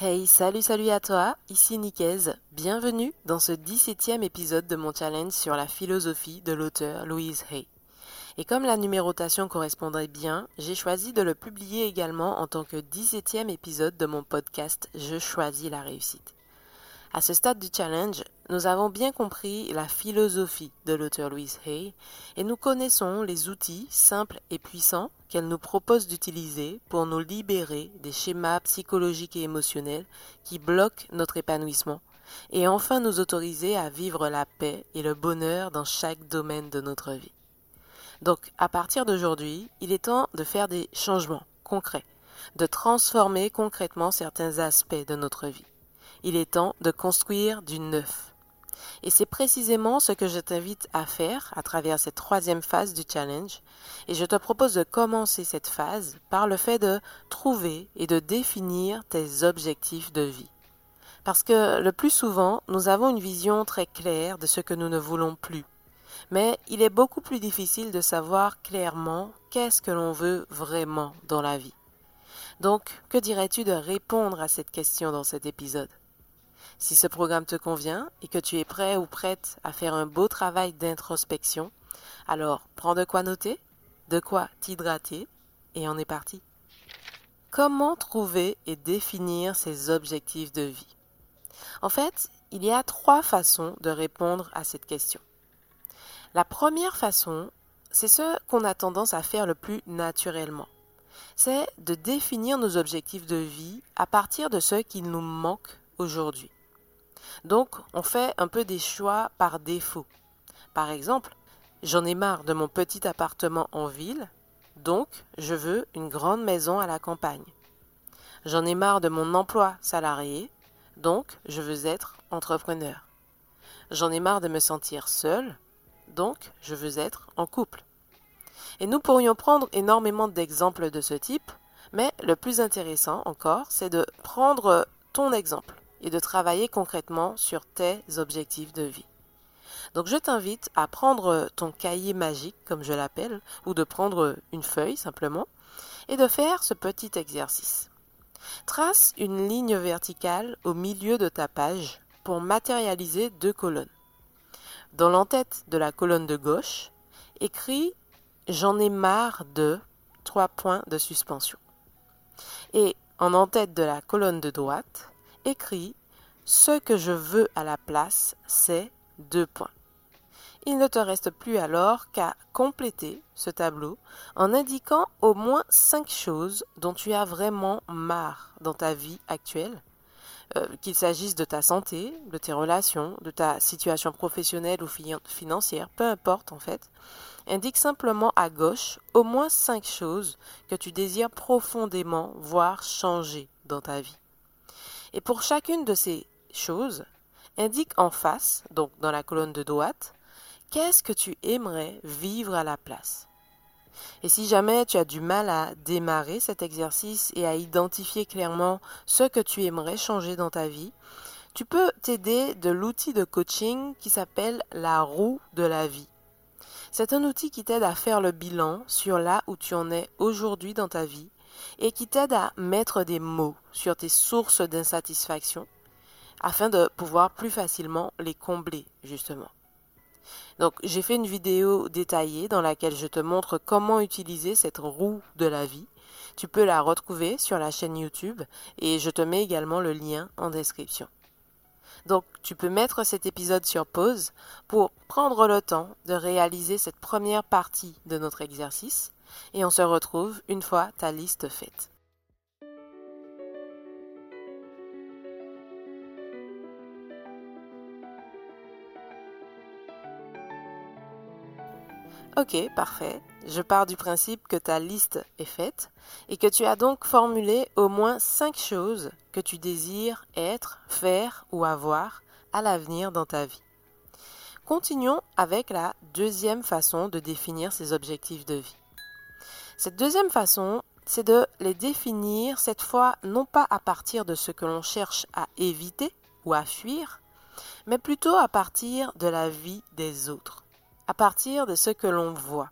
Hey, salut, salut à toi, ici Nicaise. Bienvenue dans ce 17e épisode de mon challenge sur la philosophie de l'auteur Louise Hay. Et comme la numérotation correspondrait bien, j'ai choisi de le publier également en tant que 17e épisode de mon podcast Je choisis la réussite. À ce stade du challenge, nous avons bien compris la philosophie de l'auteur Louise Hay et nous connaissons les outils simples et puissants qu'elle nous propose d'utiliser pour nous libérer des schémas psychologiques et émotionnels qui bloquent notre épanouissement et enfin nous autoriser à vivre la paix et le bonheur dans chaque domaine de notre vie. Donc, à partir d'aujourd'hui, il est temps de faire des changements concrets, de transformer concrètement certains aspects de notre vie il est temps de construire du neuf. Et c'est précisément ce que je t'invite à faire à travers cette troisième phase du challenge. Et je te propose de commencer cette phase par le fait de trouver et de définir tes objectifs de vie. Parce que le plus souvent, nous avons une vision très claire de ce que nous ne voulons plus. Mais il est beaucoup plus difficile de savoir clairement qu'est-ce que l'on veut vraiment dans la vie. Donc, que dirais-tu de répondre à cette question dans cet épisode? Si ce programme te convient et que tu es prêt ou prête à faire un beau travail d'introspection, alors prends de quoi noter, de quoi t'hydrater et on est parti. Comment trouver et définir ses objectifs de vie? En fait, il y a trois façons de répondre à cette question. La première façon, c'est ce qu'on a tendance à faire le plus naturellement. C'est de définir nos objectifs de vie à partir de ce qui nous manque aujourd'hui. Donc, on fait un peu des choix par défaut. Par exemple, j'en ai marre de mon petit appartement en ville, donc je veux une grande maison à la campagne. J'en ai marre de mon emploi salarié, donc je veux être entrepreneur. J'en ai marre de me sentir seul, donc je veux être en couple. Et nous pourrions prendre énormément d'exemples de ce type, mais le plus intéressant encore, c'est de prendre ton exemple et de travailler concrètement sur tes objectifs de vie. Donc je t'invite à prendre ton cahier magique, comme je l'appelle, ou de prendre une feuille simplement, et de faire ce petit exercice. Trace une ligne verticale au milieu de ta page pour matérialiser deux colonnes. Dans l'entête de la colonne de gauche, écris J'en ai marre de trois points de suspension. Et en entête de la colonne de droite, écrit Ce que je veux à la place, c'est deux points. Il ne te reste plus alors qu'à compléter ce tableau en indiquant au moins cinq choses dont tu as vraiment marre dans ta vie actuelle, euh, qu'il s'agisse de ta santé, de tes relations, de ta situation professionnelle ou financière, peu importe en fait. Indique simplement à gauche au moins cinq choses que tu désires profondément voir changer dans ta vie. Et pour chacune de ces choses, indique en face, donc dans la colonne de droite, qu'est-ce que tu aimerais vivre à la place? Et si jamais tu as du mal à démarrer cet exercice et à identifier clairement ce que tu aimerais changer dans ta vie, tu peux t'aider de l'outil de coaching qui s'appelle la roue de la vie. C'est un outil qui t'aide à faire le bilan sur là où tu en es aujourd'hui dans ta vie et qui t'aide à mettre des mots sur tes sources d'insatisfaction afin de pouvoir plus facilement les combler justement. Donc j'ai fait une vidéo détaillée dans laquelle je te montre comment utiliser cette roue de la vie. Tu peux la retrouver sur la chaîne YouTube et je te mets également le lien en description. Donc tu peux mettre cet épisode sur pause pour prendre le temps de réaliser cette première partie de notre exercice et on se retrouve une fois ta liste faite. Ok, parfait. Je pars du principe que ta liste est faite et que tu as donc formulé au moins cinq choses que tu désires être, faire ou avoir à l'avenir dans ta vie. Continuons avec la deuxième façon de définir ces objectifs de vie. Cette deuxième façon, c'est de les définir cette fois non pas à partir de ce que l'on cherche à éviter ou à fuir, mais plutôt à partir de la vie des autres, à partir de ce que l'on voit.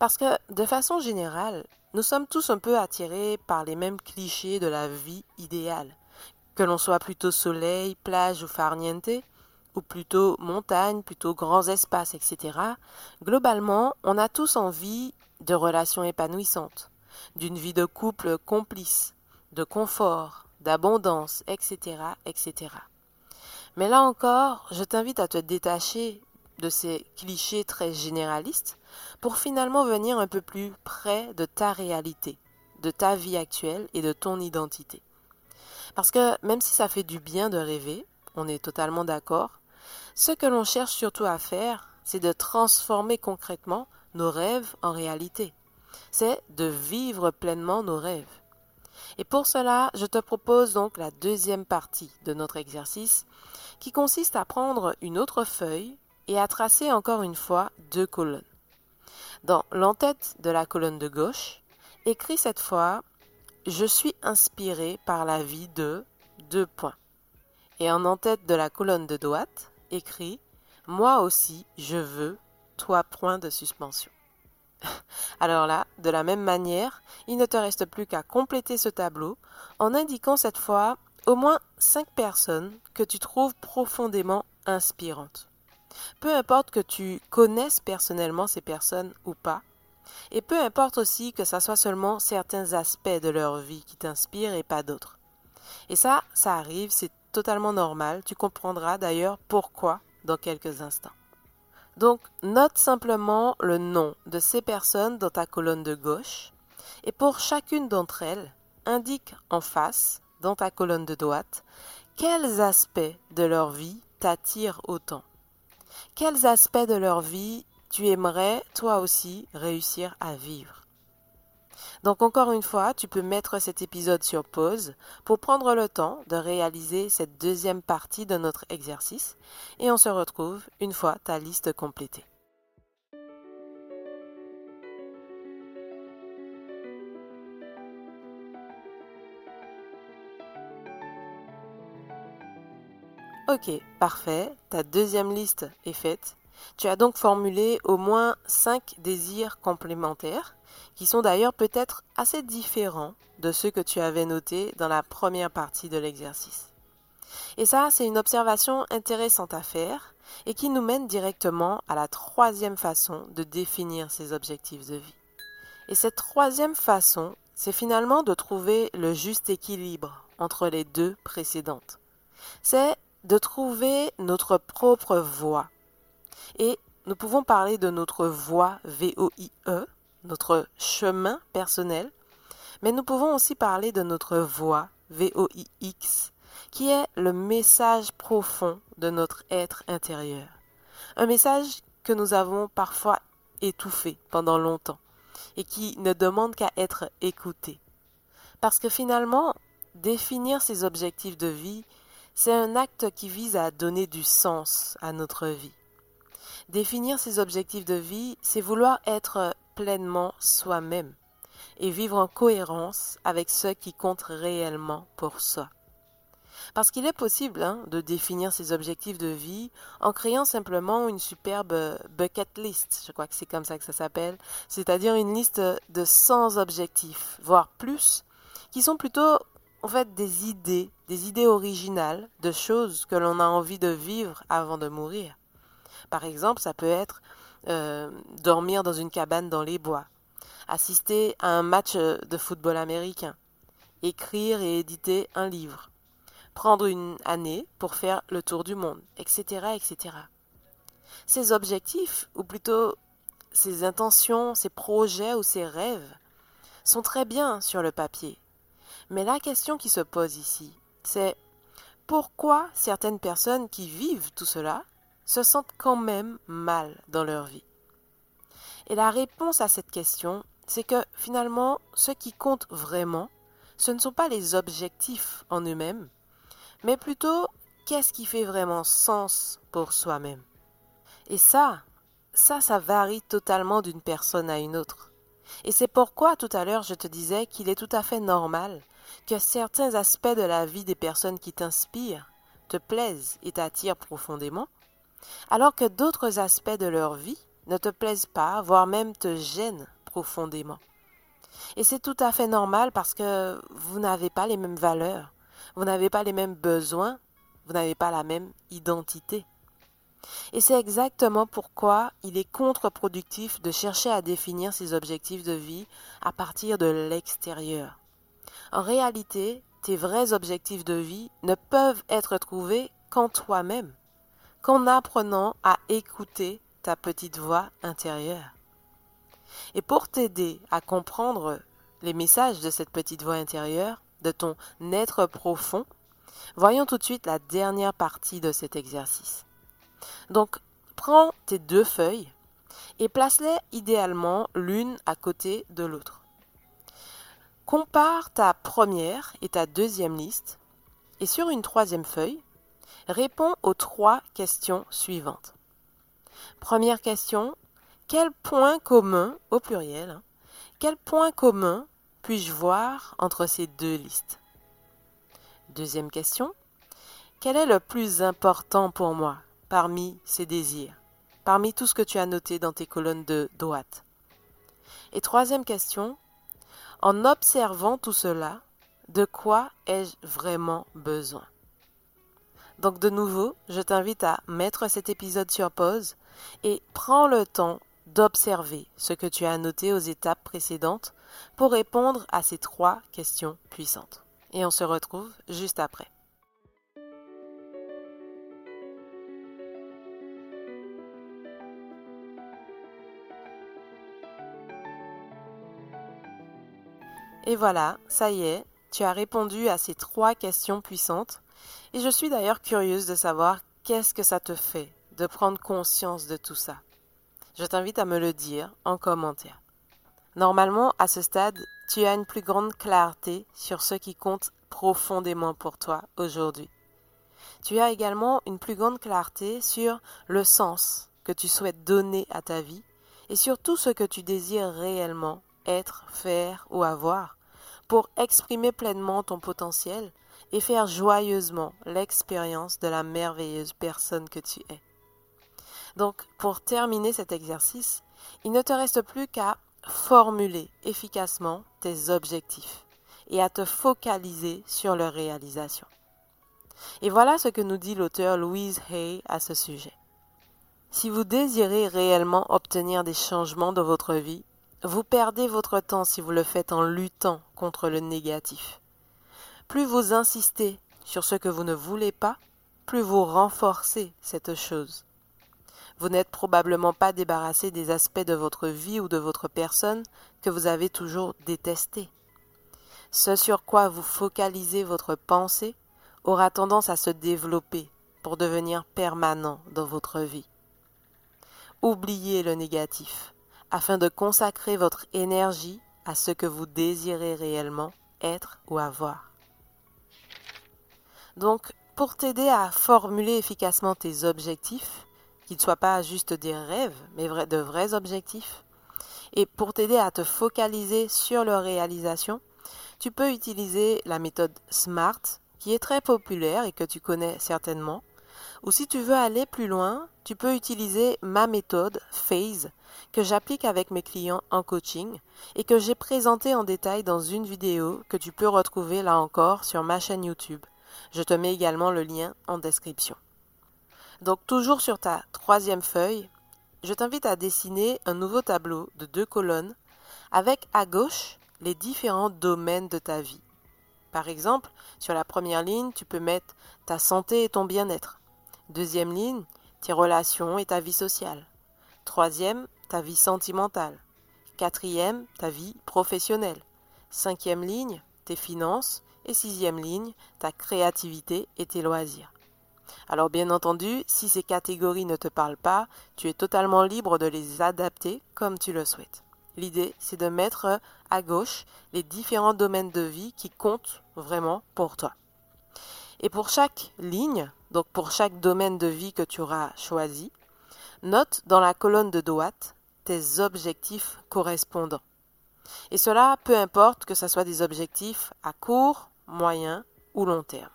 Parce que, de façon générale, nous sommes tous un peu attirés par les mêmes clichés de la vie idéale, Que l'on soit plutôt soleil, plage ou farniente, ou plutôt montagne, plutôt grands espaces, etc., globalement, on a tous envie de relations épanouissantes, d'une vie de couple complice, de confort, d'abondance, etc., etc. Mais là encore, je t'invite à te détacher de ces clichés très généralistes pour finalement venir un peu plus près de ta réalité, de ta vie actuelle et de ton identité. Parce que même si ça fait du bien de rêver, on est totalement d'accord, ce que l'on cherche surtout à faire, c'est de transformer concrètement nos rêves en réalité. C'est de vivre pleinement nos rêves. Et pour cela, je te propose donc la deuxième partie de notre exercice qui consiste à prendre une autre feuille et à tracer encore une fois deux colonnes. Dans l'entête de la colonne de gauche, écris cette fois Je suis inspiré par la vie de deux points. Et en en-tête de la colonne de droite, écrit Moi aussi, je veux, toi, point de suspension. Alors là, de la même manière, il ne te reste plus qu'à compléter ce tableau en indiquant cette fois au moins cinq personnes que tu trouves profondément inspirantes. Peu importe que tu connaisses personnellement ces personnes ou pas, et peu importe aussi que ça soit seulement certains aspects de leur vie qui t'inspirent et pas d'autres. Et ça, ça arrive, c'est totalement normal. Tu comprendras d'ailleurs pourquoi dans quelques instants. Donc, note simplement le nom de ces personnes dans ta colonne de gauche et pour chacune d'entre elles, indique en face, dans ta colonne de droite, quels aspects de leur vie t'attirent autant. Quels aspects de leur vie tu aimerais, toi aussi, réussir à vivre? Donc encore une fois, tu peux mettre cet épisode sur pause pour prendre le temps de réaliser cette deuxième partie de notre exercice et on se retrouve une fois ta liste complétée. Ok, parfait, ta deuxième liste est faite. Tu as donc formulé au moins cinq désirs complémentaires qui sont d'ailleurs peut-être assez différents de ceux que tu avais notés dans la première partie de l'exercice. Et ça, c'est une observation intéressante à faire et qui nous mène directement à la troisième façon de définir ces objectifs de vie. Et cette troisième façon, c'est finalement de trouver le juste équilibre entre les deux précédentes. C'est de trouver notre propre voie. Et nous pouvons parler de notre voie V-O-I-E notre chemin personnel, mais nous pouvons aussi parler de notre voix, V-O-I-X, qui est le message profond de notre être intérieur. Un message que nous avons parfois étouffé pendant longtemps et qui ne demande qu'à être écouté. Parce que finalement, définir ses objectifs de vie, c'est un acte qui vise à donner du sens à notre vie. Définir ses objectifs de vie, c'est vouloir être pleinement soi-même et vivre en cohérence avec ce qui compte réellement pour soi. Parce qu'il est possible hein, de définir ses objectifs de vie en créant simplement une superbe bucket list, je crois que c'est comme ça que ça s'appelle, c'est-à-dire une liste de 100 objectifs, voire plus, qui sont plutôt en fait des idées, des idées originales de choses que l'on a envie de vivre avant de mourir. Par exemple, ça peut être euh, dormir dans une cabane dans les bois, assister à un match de football américain, écrire et éditer un livre, prendre une année pour faire le tour du monde, etc., etc. Ces objectifs, ou plutôt ces intentions, ces projets ou ces rêves, sont très bien sur le papier. Mais la question qui se pose ici, c'est pourquoi certaines personnes qui vivent tout cela se sentent quand même mal dans leur vie Et la réponse à cette question, c'est que finalement, ce qui compte vraiment, ce ne sont pas les objectifs en eux-mêmes, mais plutôt qu'est-ce qui fait vraiment sens pour soi-même. Et ça, ça, ça varie totalement d'une personne à une autre. Et c'est pourquoi tout à l'heure je te disais qu'il est tout à fait normal que certains aspects de la vie des personnes qui t'inspirent te plaisent et t'attirent profondément, alors que d'autres aspects de leur vie ne te plaisent pas, voire même te gênent profondément. Et c'est tout à fait normal parce que vous n'avez pas les mêmes valeurs, Vous n'avez pas les mêmes besoins, vous n'avez pas la même identité. Et c'est exactement pourquoi il est contre-productif de chercher à définir ses objectifs de vie à partir de l'extérieur. En réalité, tes vrais objectifs de vie ne peuvent être trouvés qu'en toi-même, qu'en apprenant à écouter ta petite voix intérieure. Et pour t'aider à comprendre les messages de cette petite voix intérieure, de ton être profond, voyons tout de suite la dernière partie de cet exercice. Donc, prends tes deux feuilles et place-les idéalement l'une à côté de l'autre. Compare ta première et ta deuxième liste et sur une troisième feuille, réponds aux trois questions suivantes. Première question, quel point commun, au pluriel, hein, quel point commun puis-je voir entre ces deux listes? Deuxième question, quel est le plus important pour moi parmi ces désirs, parmi tout ce que tu as noté dans tes colonnes de droite? Et troisième question, en observant tout cela, de quoi ai-je vraiment besoin? Donc de nouveau, je t'invite à mettre cet épisode sur pause et prends le temps d'observer ce que tu as noté aux étapes précédentes pour répondre à ces trois questions puissantes. Et on se retrouve juste après. Et voilà, ça y est, tu as répondu à ces trois questions puissantes. Et je suis d'ailleurs curieuse de savoir qu'est-ce que ça te fait de prendre conscience de tout ça. Je t'invite à me le dire en commentaire. Normalement, à ce stade, tu as une plus grande clarté sur ce qui compte profondément pour toi aujourd'hui. Tu as également une plus grande clarté sur le sens que tu souhaites donner à ta vie et sur tout ce que tu désires réellement être, faire ou avoir pour exprimer pleinement ton potentiel et faire joyeusement l'expérience de la merveilleuse personne que tu es. Donc, pour terminer cet exercice, il ne te reste plus qu'à formuler efficacement tes objectifs et à te focaliser sur leur réalisation. Et voilà ce que nous dit l'auteur Louise Hay à ce sujet. Si vous désirez réellement obtenir des changements dans votre vie, vous perdez votre temps si vous le faites en luttant contre le négatif. Plus vous insistez sur ce que vous ne voulez pas, plus vous renforcez cette chose. Vous n'êtes probablement pas débarrassé des aspects de votre vie ou de votre personne que vous avez toujours détestés. Ce sur quoi vous focalisez votre pensée aura tendance à se développer pour devenir permanent dans votre vie. Oubliez le négatif afin de consacrer votre énergie à ce que vous désirez réellement être ou avoir. Donc, pour t'aider à formuler efficacement tes objectifs, qu'ils ne soient pas juste des rêves, mais de vrais objectifs, et pour t'aider à te focaliser sur leur réalisation, tu peux utiliser la méthode SMART, qui est très populaire et que tu connais certainement. Ou si tu veux aller plus loin, tu peux utiliser ma méthode PHASE, que j'applique avec mes clients en coaching et que j'ai présenté en détail dans une vidéo que tu peux retrouver là encore sur ma chaîne YouTube. Je te mets également le lien en description. Donc toujours sur ta troisième feuille, je t'invite à dessiner un nouveau tableau de deux colonnes avec à gauche les différents domaines de ta vie. Par exemple, sur la première ligne, tu peux mettre ta santé et ton bien-être. Deuxième ligne, tes relations et ta vie sociale. Troisième, ta vie sentimentale. Quatrième, ta vie professionnelle. Cinquième ligne, tes finances. Et sixième ligne, ta créativité et tes loisirs. Alors bien entendu, si ces catégories ne te parlent pas, tu es totalement libre de les adapter comme tu le souhaites. L'idée, c'est de mettre à gauche les différents domaines de vie qui comptent vraiment pour toi. Et pour chaque ligne, donc pour chaque domaine de vie que tu auras choisi, note dans la colonne de droite tes objectifs correspondants. Et cela, peu importe que ce soit des objectifs à court, moyen ou long terme.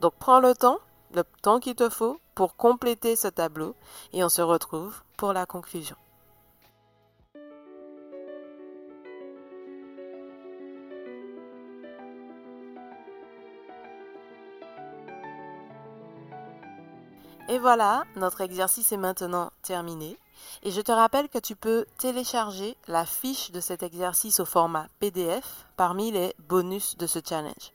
Donc prends le temps, le temps qu'il te faut pour compléter ce tableau et on se retrouve pour la conclusion. Et voilà, notre exercice est maintenant terminé. Et je te rappelle que tu peux télécharger la fiche de cet exercice au format PDF parmi les bonus de ce challenge.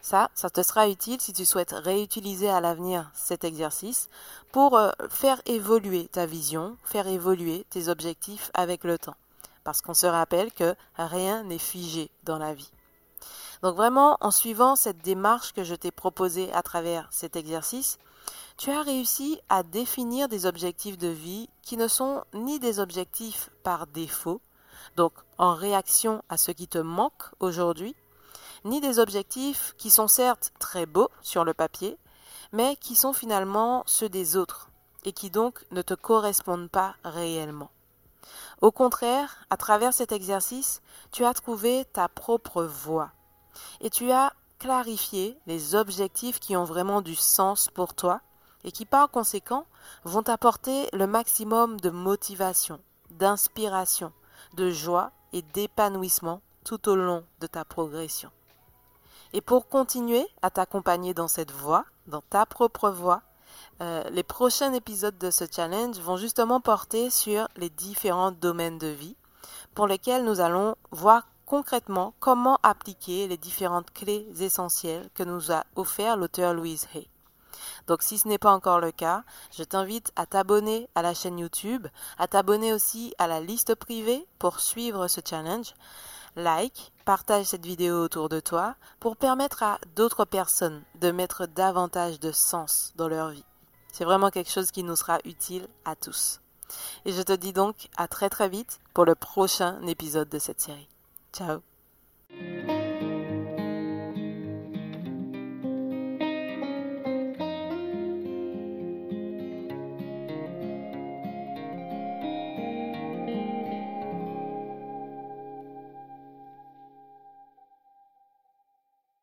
Ça, ça te sera utile si tu souhaites réutiliser à l'avenir cet exercice pour euh, faire évoluer ta vision, faire évoluer tes objectifs avec le temps. Parce qu'on se rappelle que rien n'est figé dans la vie. Donc vraiment, en suivant cette démarche que je t'ai proposée à travers cet exercice, tu as réussi à définir des objectifs de vie qui ne sont ni des objectifs par défaut, donc en réaction à ce qui te manque aujourd'hui, ni des objectifs qui sont certes très beaux sur le papier, mais qui sont finalement ceux des autres et qui donc ne te correspondent pas réellement. Au contraire, à travers cet exercice, tu as trouvé ta propre voie et tu as clarifié les objectifs qui ont vraiment du sens pour toi et qui par conséquent vont t'apporter le maximum de motivation, d'inspiration, de joie et d'épanouissement tout au long de ta progression. Et pour continuer à t'accompagner dans cette voie, dans ta propre voie, euh, les prochains épisodes de ce challenge vont justement porter sur les différents domaines de vie pour lesquels nous allons voir concrètement comment appliquer les différentes clés essentielles que nous a offert l'auteur Louise Hay. Donc si ce n'est pas encore le cas, je t'invite à t'abonner à la chaîne YouTube, à t'abonner aussi à la liste privée pour suivre ce challenge. Like, partage cette vidéo autour de toi pour permettre à d'autres personnes de mettre davantage de sens dans leur vie. C'est vraiment quelque chose qui nous sera utile à tous. Et je te dis donc à très très vite pour le prochain épisode de cette série. Ciao